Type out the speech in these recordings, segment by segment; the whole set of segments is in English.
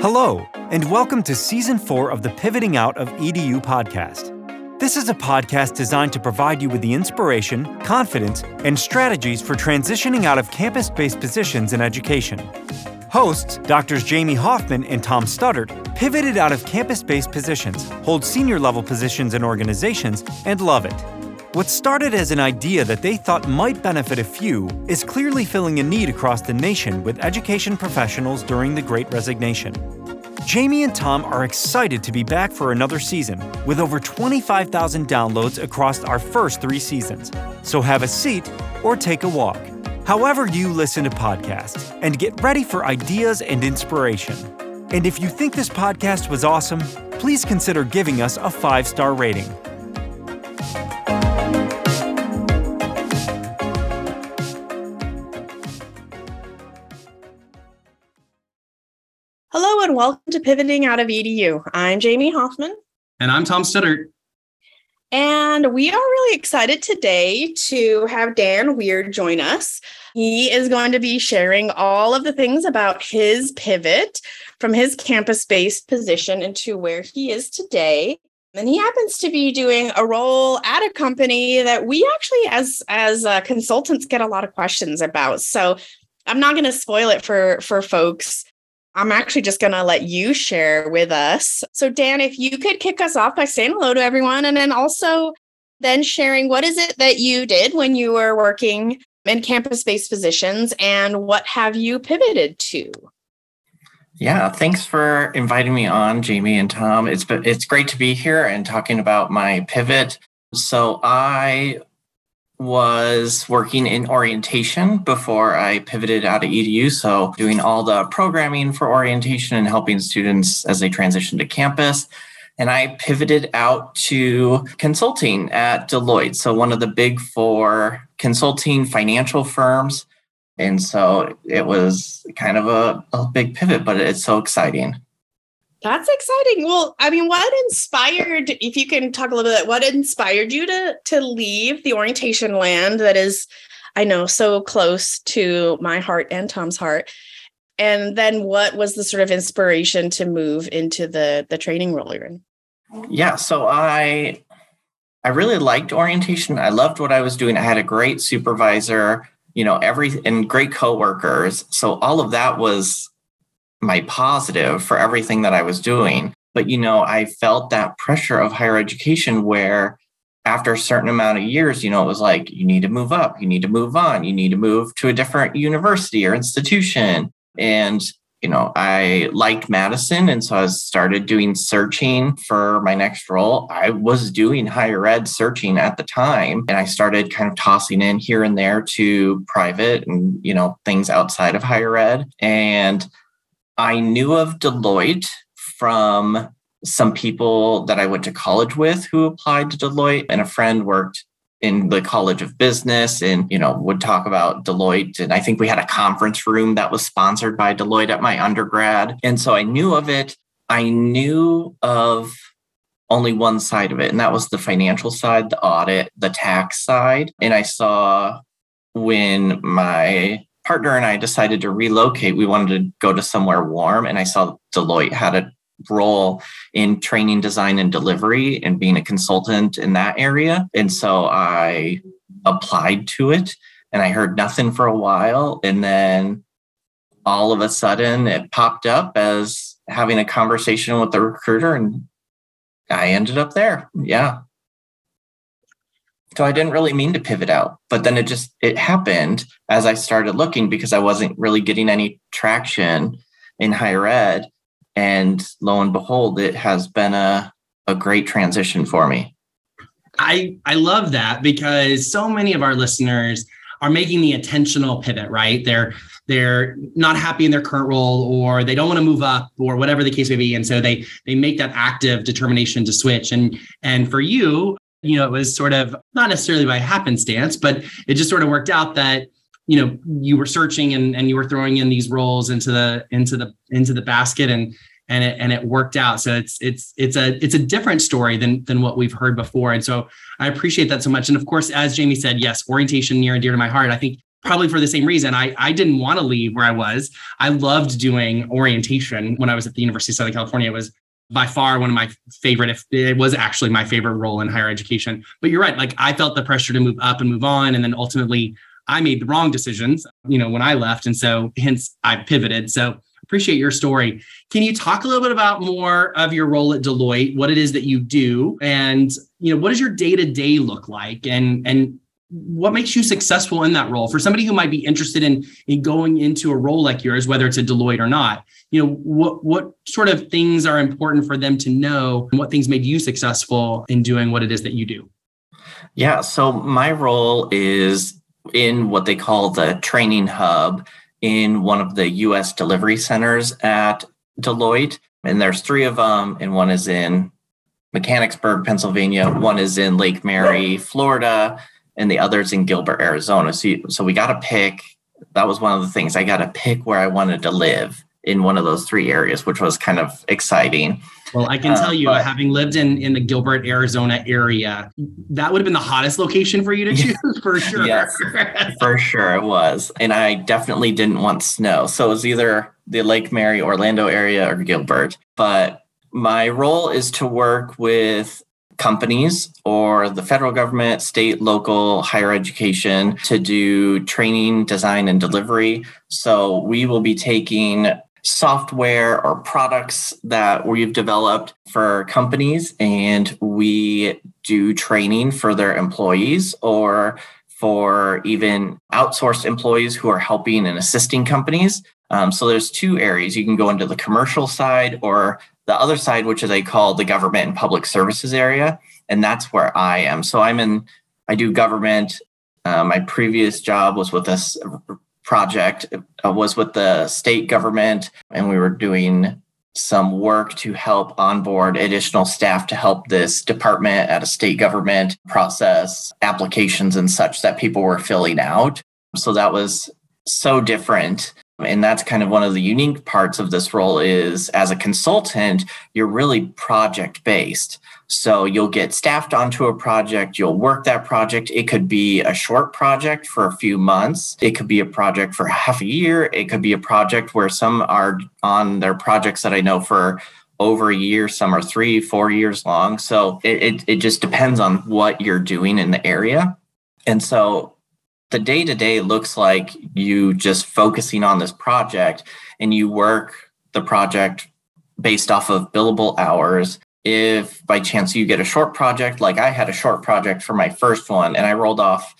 Hello, and welcome to Season 4 of the Pivoting Out of EDU podcast. This is a podcast designed to provide you with the inspiration, confidence, and strategies for transitioning out of campus based positions in education. Hosts, Drs. Jamie Hoffman and Tom Studdard, pivoted out of campus based positions, hold senior level positions in organizations, and love it. What started as an idea that they thought might benefit a few is clearly filling a need across the nation with education professionals during the Great Resignation. Jamie and Tom are excited to be back for another season with over 25,000 downloads across our first three seasons. So have a seat or take a walk. However, you listen to podcasts and get ready for ideas and inspiration. And if you think this podcast was awesome, please consider giving us a five star rating. Welcome to Pivoting Out of EDU. I'm Jamie Hoffman. And I'm Tom Studdard. And we are really excited today to have Dan Weir join us. He is going to be sharing all of the things about his pivot from his campus based position into where he is today. And he happens to be doing a role at a company that we actually, as as uh, consultants, get a lot of questions about. So I'm not going to spoil it for for folks. I'm actually just going to let you share with us. So, Dan, if you could kick us off by saying hello to everyone and then also then sharing what is it that you did when you were working in campus based positions and what have you pivoted to? Yeah, thanks for inviting me on, Jamie and Tom. It's it's great to be here and talking about my pivot. So I was working in orientation before I pivoted out of EDU. So, doing all the programming for orientation and helping students as they transition to campus. And I pivoted out to consulting at Deloitte. So, one of the big four consulting financial firms. And so it was kind of a, a big pivot, but it's so exciting. That's exciting. Well, I mean, what inspired, if you can talk a little bit, what inspired you to to leave the orientation land that is, I know, so close to my heart and Tom's heart? And then what was the sort of inspiration to move into the the training role you're in? Yeah, so I I really liked orientation. I loved what I was doing. I had a great supervisor, you know, every and great coworkers. So all of that was my positive for everything that I was doing. But, you know, I felt that pressure of higher education where after a certain amount of years, you know, it was like, you need to move up, you need to move on, you need to move to a different university or institution. And, you know, I liked Madison. And so I started doing searching for my next role. I was doing higher ed searching at the time. And I started kind of tossing in here and there to private and, you know, things outside of higher ed. And I knew of Deloitte from some people that I went to college with who applied to Deloitte, and a friend worked in the College of Business and, you know, would talk about Deloitte. And I think we had a conference room that was sponsored by Deloitte at my undergrad. And so I knew of it. I knew of only one side of it, and that was the financial side, the audit, the tax side. And I saw when my partner and I decided to relocate. We wanted to go to somewhere warm, and I saw Deloitte had a role in training, design, and delivery and being a consultant in that area. And so I applied to it and I heard nothing for a while. And then all of a sudden it popped up as having a conversation with the recruiter, and I ended up there. Yeah. So I didn't really mean to pivot out, but then it just it happened as I started looking because I wasn't really getting any traction in higher ed. And lo and behold, it has been a, a great transition for me. I I love that because so many of our listeners are making the intentional pivot, right? They're they're not happy in their current role or they don't want to move up or whatever the case may be and so they they make that active determination to switch and and for you you know, it was sort of not necessarily by happenstance, but it just sort of worked out that you know you were searching and, and you were throwing in these roles into the into the into the basket and and it and it worked out so it's it's it's a it's a different story than than what we've heard before and so i appreciate that so much and of course as jamie said yes orientation near and dear to my heart i think probably for the same reason. I, I didn't want to leave where I was. I loved doing orientation when I was at the University of Southern California. It was by far one of my favorite, if it was actually my favorite role in higher education. But you're right. Like I felt the pressure to move up and move on. And then ultimately I made the wrong decisions, you know, when I left. And so hence I pivoted. So appreciate your story. Can you talk a little bit about more of your role at Deloitte, what it is that you do, and you know, what does your day-to-day look like? And and what makes you successful in that role? For somebody who might be interested in in going into a role like yours whether it's a deloitte or not you know what what sort of things are important for them to know and what things made you successful in doing what it is that you do? Yeah so my role is in what they call the training hub in one of the us delivery centers at deloitte. And there's three of them and one is in mechanicsburg pennsylvania one is in lake mary florida and the others in Gilbert, Arizona. So, so we got to pick. That was one of the things I got to pick where I wanted to live in one of those three areas, which was kind of exciting. Well, I can tell uh, you, but, having lived in in the Gilbert, Arizona area, that would have been the hottest location for you to choose for sure. yes, for sure it was, and I definitely didn't want snow, so it was either the Lake Mary, Orlando area, or Gilbert. But my role is to work with companies or the federal government, state, local, higher education to do training, design, and delivery. So we will be taking software or products that we've developed for companies and we do training for their employees or for even outsourced employees who are helping and assisting companies. Um, so there's two areas. You can go into the commercial side or the other side, which is I call the government and public services area, and that's where I am. So I'm in, I do government. Uh, my previous job was with this project, uh, was with the state government, and we were doing some work to help onboard additional staff to help this department at a state government process applications and such that people were filling out. So that was so different and that's kind of one of the unique parts of this role is as a consultant you're really project based so you'll get staffed onto a project you'll work that project. It could be a short project for a few months. It could be a project for half a year. It could be a project where some are on their projects that i know for over a year some are three four years long. So it, it, it just depends on what you're doing in the area. And so the day to day looks like you just focusing on this project and you work the project based off of billable hours. If by chance you get a short project, like I had a short project for my first one and I rolled off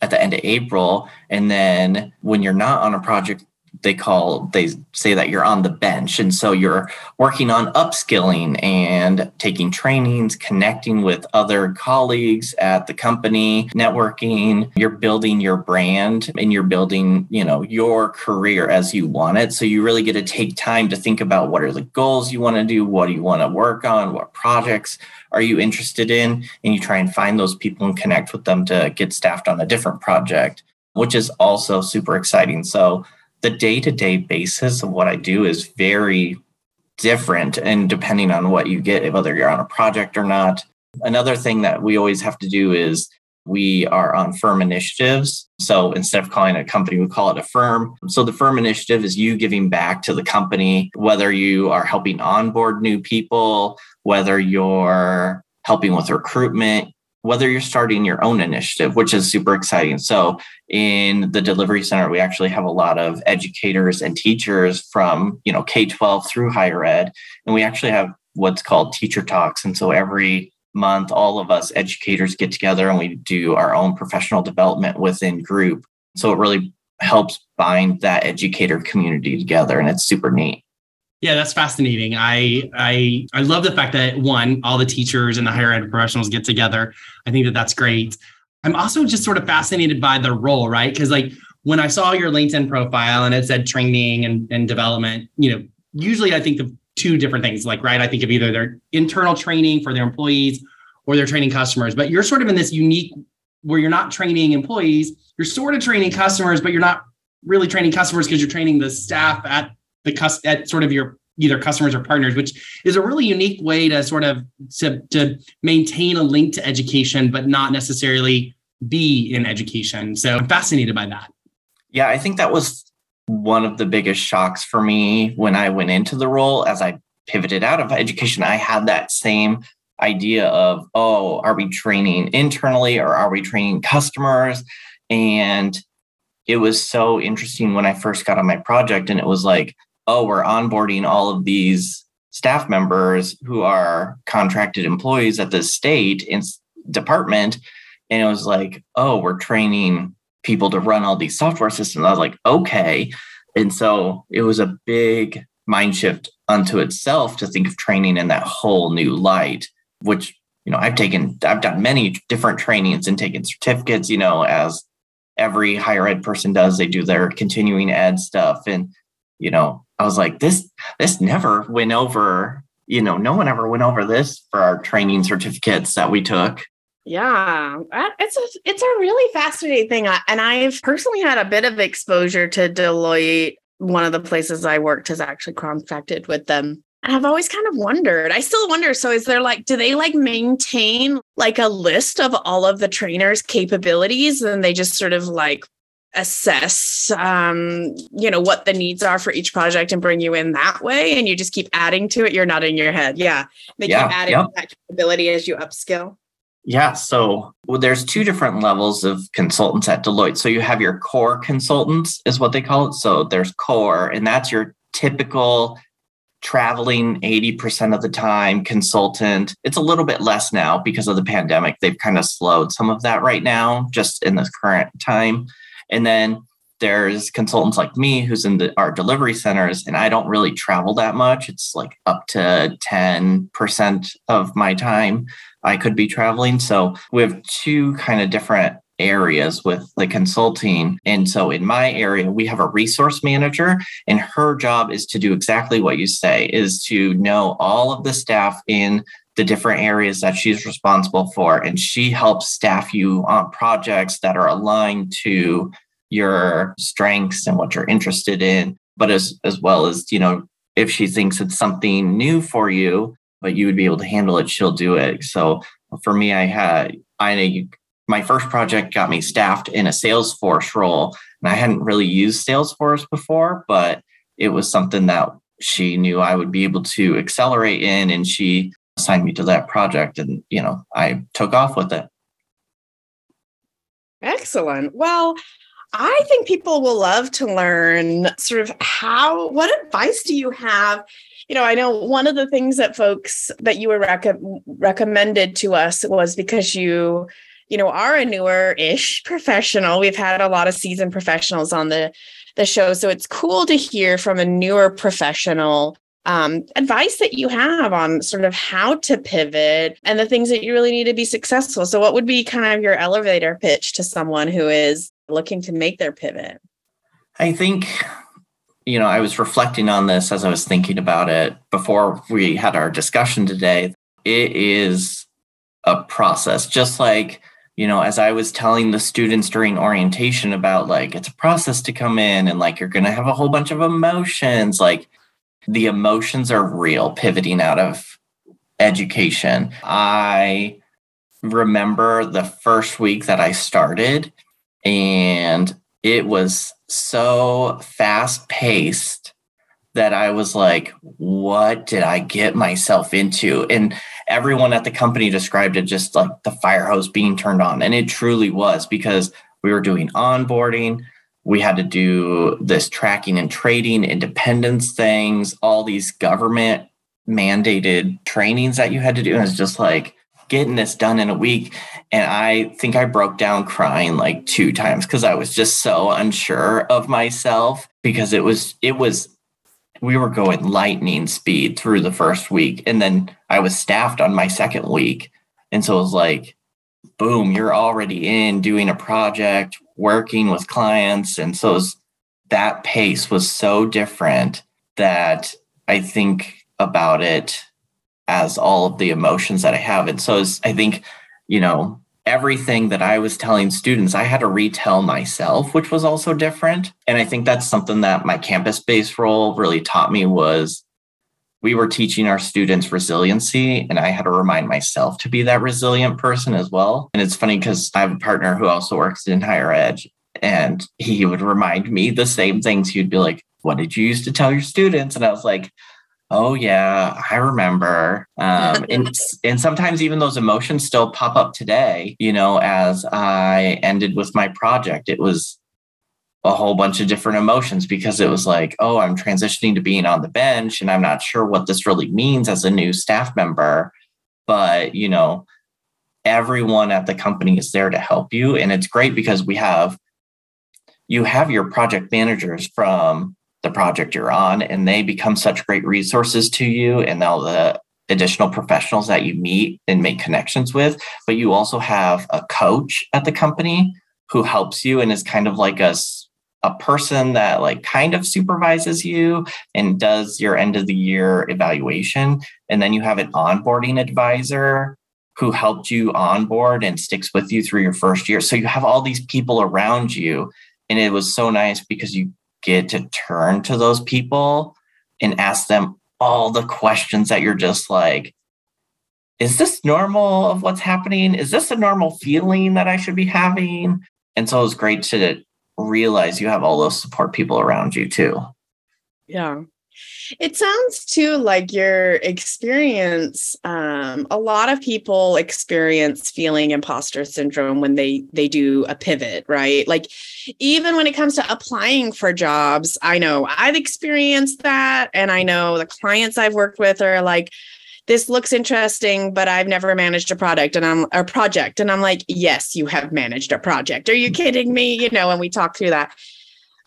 at the end of April. And then when you're not on a project they call they say that you're on the bench. And so you're working on upskilling and taking trainings connecting with other colleagues at the company networking. You're building your brand and you're building you know your career as you want it. So you really get to take time to think about what are the goals you want to do what do you want to work on what projects are you interested in? And you try and find those people and connect with them to get staffed on a different project which is also super exciting. So the day to day basis of what I do is very different. And depending on what you get, whether you're on a project or not. Another thing that we always have to do is we are on firm initiatives. So instead of calling it a company, we call it a firm. So the firm initiative is you giving back to the company, whether you are helping onboard new people, whether you're helping with recruitment, whether you're starting your own initiative, which is super exciting. So, in the delivery center, we actually have a lot of educators and teachers from you know K 12 through higher ed, and we actually have what's called teacher talks. And so every month, all of us educators get together and we do our own professional development within group. So it really helps bind that educator community together, and it's super neat. Yeah, that's fascinating. I I I love the fact that one, all the teachers and the higher ed professionals get together. I think that that's great. I'm also just sort of fascinated by the role, right? Because like when I saw your LinkedIn profile and it said training and, and development, you know, usually I think of two different things. Like, right, I think of either their internal training for their employees or they're training customers. But you're sort of in this unique where you're not training employees, you're sort of training customers, but you're not really training customers because you're training the staff at the cus- at sort of your either customers or partners, which is a really unique way to sort of to, to maintain a link to education, but not necessarily be in education. So I'm fascinated by that. Yeah, I think that was one of the biggest shocks for me when I went into the role as I pivoted out of education. I had that same idea of, oh, are we training internally or are we training customers? And it was so interesting when I first got on my project and it was like, oh, we're onboarding all of these staff members who are contracted employees at the state department. And it was like, oh, we're training people to run all these software systems. I was like, okay. And so it was a big mind shift unto itself to think of training in that whole new light, which, you know, I've taken, I've done many different trainings and taken certificates, you know, as every higher ed person does. They do their continuing ed stuff. And, you know, I was like, this, this never went over, you know, no one ever went over this for our training certificates that we took. Yeah, it's a it's a really fascinating thing, and I've personally had a bit of exposure to Deloitte. One of the places I worked has actually contracted with them, and I've always kind of wondered. I still wonder. So, is there like, do they like maintain like a list of all of the trainers' capabilities, and they just sort of like assess um you know what the needs are for each project and bring you in that way and you just keep adding to it you're not in your head yeah they yeah, keep adding yep. that capability as you upskill yeah. So well, there's two different levels of consultants at Deloitte. So you have your core consultants, is what they call it. So there's core, and that's your typical traveling 80% of the time consultant. It's a little bit less now because of the pandemic. They've kind of slowed some of that right now, just in this current time. And then there's consultants like me who's in the, our delivery centers, and I don't really travel that much. It's like up to 10% of my time. I could be traveling. So we have two kind of different areas with the consulting. And so in my area, we have a resource manager and her job is to do exactly what you say is to know all of the staff in the different areas that she's responsible for. And she helps staff you on projects that are aligned to your strengths and what you're interested in, but as, as well as, you know, if she thinks it's something new for you, but you would be able to handle it, she'll do it. So for me, I had I my first project got me staffed in a Salesforce role, and I hadn't really used Salesforce before, but it was something that she knew I would be able to accelerate in, and she assigned me to that project, and you know I took off with it. Excellent. Well, I think people will love to learn sort of how, what advice do you have you know, I know one of the things that folks that you were rec- recommended to us was because you, you know, are a newer-ish professional. We've had a lot of seasoned professionals on the the show, so it's cool to hear from a newer professional um, advice that you have on sort of how to pivot and the things that you really need to be successful. So, what would be kind of your elevator pitch to someone who is looking to make their pivot? I think you know, I was reflecting on this as I was thinking about it before we had our discussion today. It is a process, just like, you know, as I was telling the students during orientation about like, it's a process to come in and like, you're going to have a whole bunch of emotions. Like, the emotions are real pivoting out of education. I remember the first week that I started and it was so fast paced that I was like, what did I get myself into? And everyone at the company described it just like the fire hose being turned on. And it truly was because we were doing onboarding. We had to do this tracking and trading, independence things, all these government mandated trainings that you had to do. And it's just like, getting this done in a week. And I think I broke down crying like two times because I was just so unsure of myself because it was, it was, we were going lightning speed through the first week. And then I was staffed on my second week. And so it was like, boom, you're already in doing a project, working with clients. And so was, that pace was so different that I think about it as all of the emotions that I have. And so I think, you know, everything that I was telling students, I had to retell myself, which was also different. And I think that's something that my campus-based role really taught me was we were teaching our students resiliency and I had to remind myself to be that resilient person as well. And it's funny because I have a partner who also works in higher ed And he would remind me the same things. He'd be like, What did you used to tell your students? And I was like, Oh yeah, I remember. Um, and and sometimes even those emotions still pop up today. You know, as I ended with my project, it was a whole bunch of different emotions because it was like, oh, I'm transitioning to being on the bench, and I'm not sure what this really means as a new staff member. But you know, everyone at the company is there to help you, and it's great because we have you have your project managers from the project you're on, and they become such great resources to you, and all the additional professionals that you meet and make connections with. But you also have a coach at the company who helps you and is kind of like a a person that like kind of supervises you and does your end of the year evaluation and then you have an onboarding advisor who helped you onboard and sticks with you through your first year so you have all these people around you and it was so nice because you get to turn to those people and ask them all the questions that you're just like, is this normal of what's happening? Is this a normal feeling that I should be having? And so it was great to realize you have all those support people around you too. Yeah. It sounds too like your experience. Um, a lot of people experience feeling imposter syndrome when they they do a pivot, right? Like even when it comes to applying for jobs, I know I've experienced that, and I know the clients I've worked with are like, this looks interesting, but I've never managed a product and I'm a project. And I'm like, yes, you have managed a project. Are you kidding me? You know, and we talk through that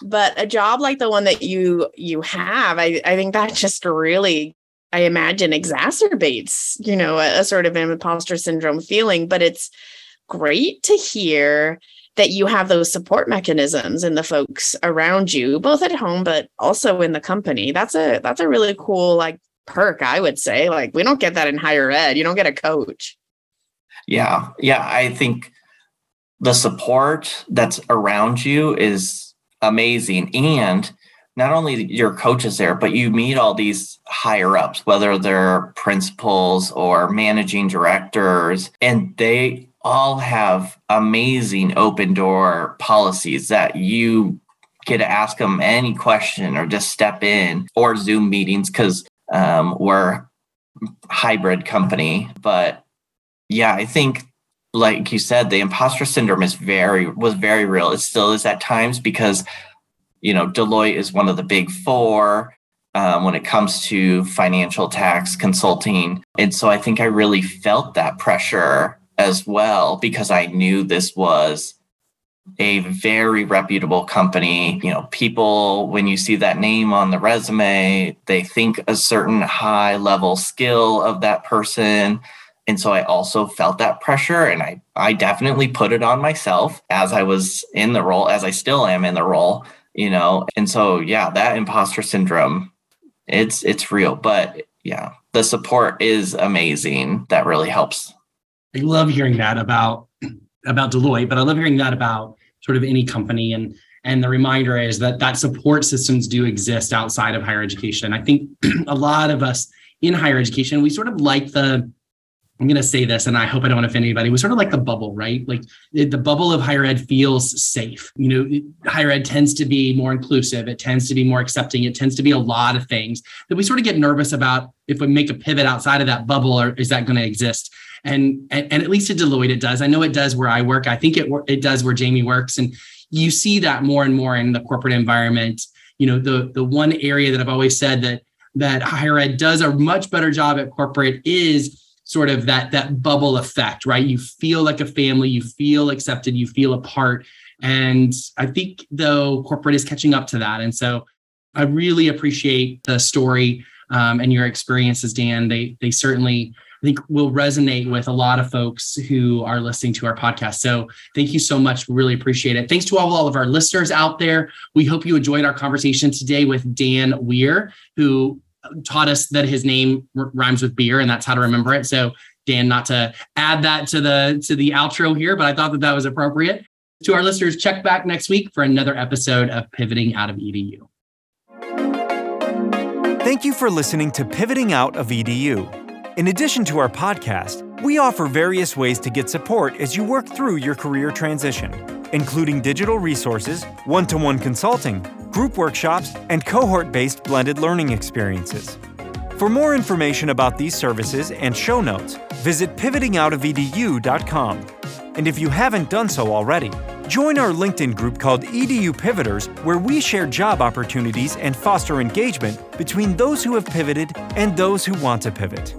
but a job like the one that you you have i i think that just really i imagine exacerbates you know a, a sort of imposter syndrome feeling but it's great to hear that you have those support mechanisms and the folks around you both at home but also in the company that's a that's a really cool like perk i would say. Like we don't get that in higher ed. You don't get a coach. Yeah. Yeah i think the support that's around you is amazing. And not only your coaches there, but you meet all these higher ups, whether they're principals or managing directors, and they all have amazing open door policies that you get to ask them any question or just step in or Zoom meetings because um, we're hybrid company. But yeah, I think like you said, the imposter syndrome is very was very real. It still is at times because you know Deloitte is one of the big four um, when it comes to financial tax consulting, and so I think I really felt that pressure as well because I knew this was a very reputable company. You know, people, when you see that name on the resume, they think a certain high level skill of that person. And so I also felt that pressure and I, I definitely put it on myself as I was in the role, as I still am in the role, you know. And so yeah, that imposter syndrome, it's it's real. But yeah, the support is amazing. That really helps. I love hearing that about about Deloitte, but I love hearing that about sort of any company and and the reminder is that that support systems do exist outside of higher education. I think a lot of us in higher education, we sort of like the I'm going to say this, and I hope I don't offend anybody. Was sort of like the bubble, right? Like the bubble of higher ed feels safe. You know, higher ed tends to be more inclusive. It tends to be more accepting. It tends to be a lot of things that we sort of get nervous about. If we make a pivot outside of that bubble, or is that going to exist? And, and and at least at Deloitte, it does. I know it does where I work. I think it it does where Jamie works, and you see that more and more in the corporate environment. You know, the the one area that I've always said that that higher ed does a much better job at corporate is sort of that that bubble effect right you feel like a family you feel accepted you feel a part and i think though corporate is catching up to that and so i really appreciate the story um, and your experiences dan they they certainly I think will resonate with a lot of folks who are listening to our podcast. So thank you so much. We really appreciate it. Thanks to all, all of our listeners out there. We hope you enjoyed our conversation today with Dan Weir, who taught us that his name rhymes with beer and that's how to remember it. So Dan, not to add that to the to the outro here, but I thought that that was appropriate. To our listeners, check back next week for another episode of Pivoting Out of EDU. Thank you for listening to Pivoting Out of EDU. In addition to our podcast, we offer various ways to get support as you work through your career transition. including digital resources, one to one consulting, group workshops, and cohort based blended learning experiences. For more information about these services and show notes, visit pivotingoutofedu.com. And if you haven't done so already, join our LinkedIn group called EDU Pivoters, where we share job opportunities and foster engagement between those who have pivoted and those who want to pivot.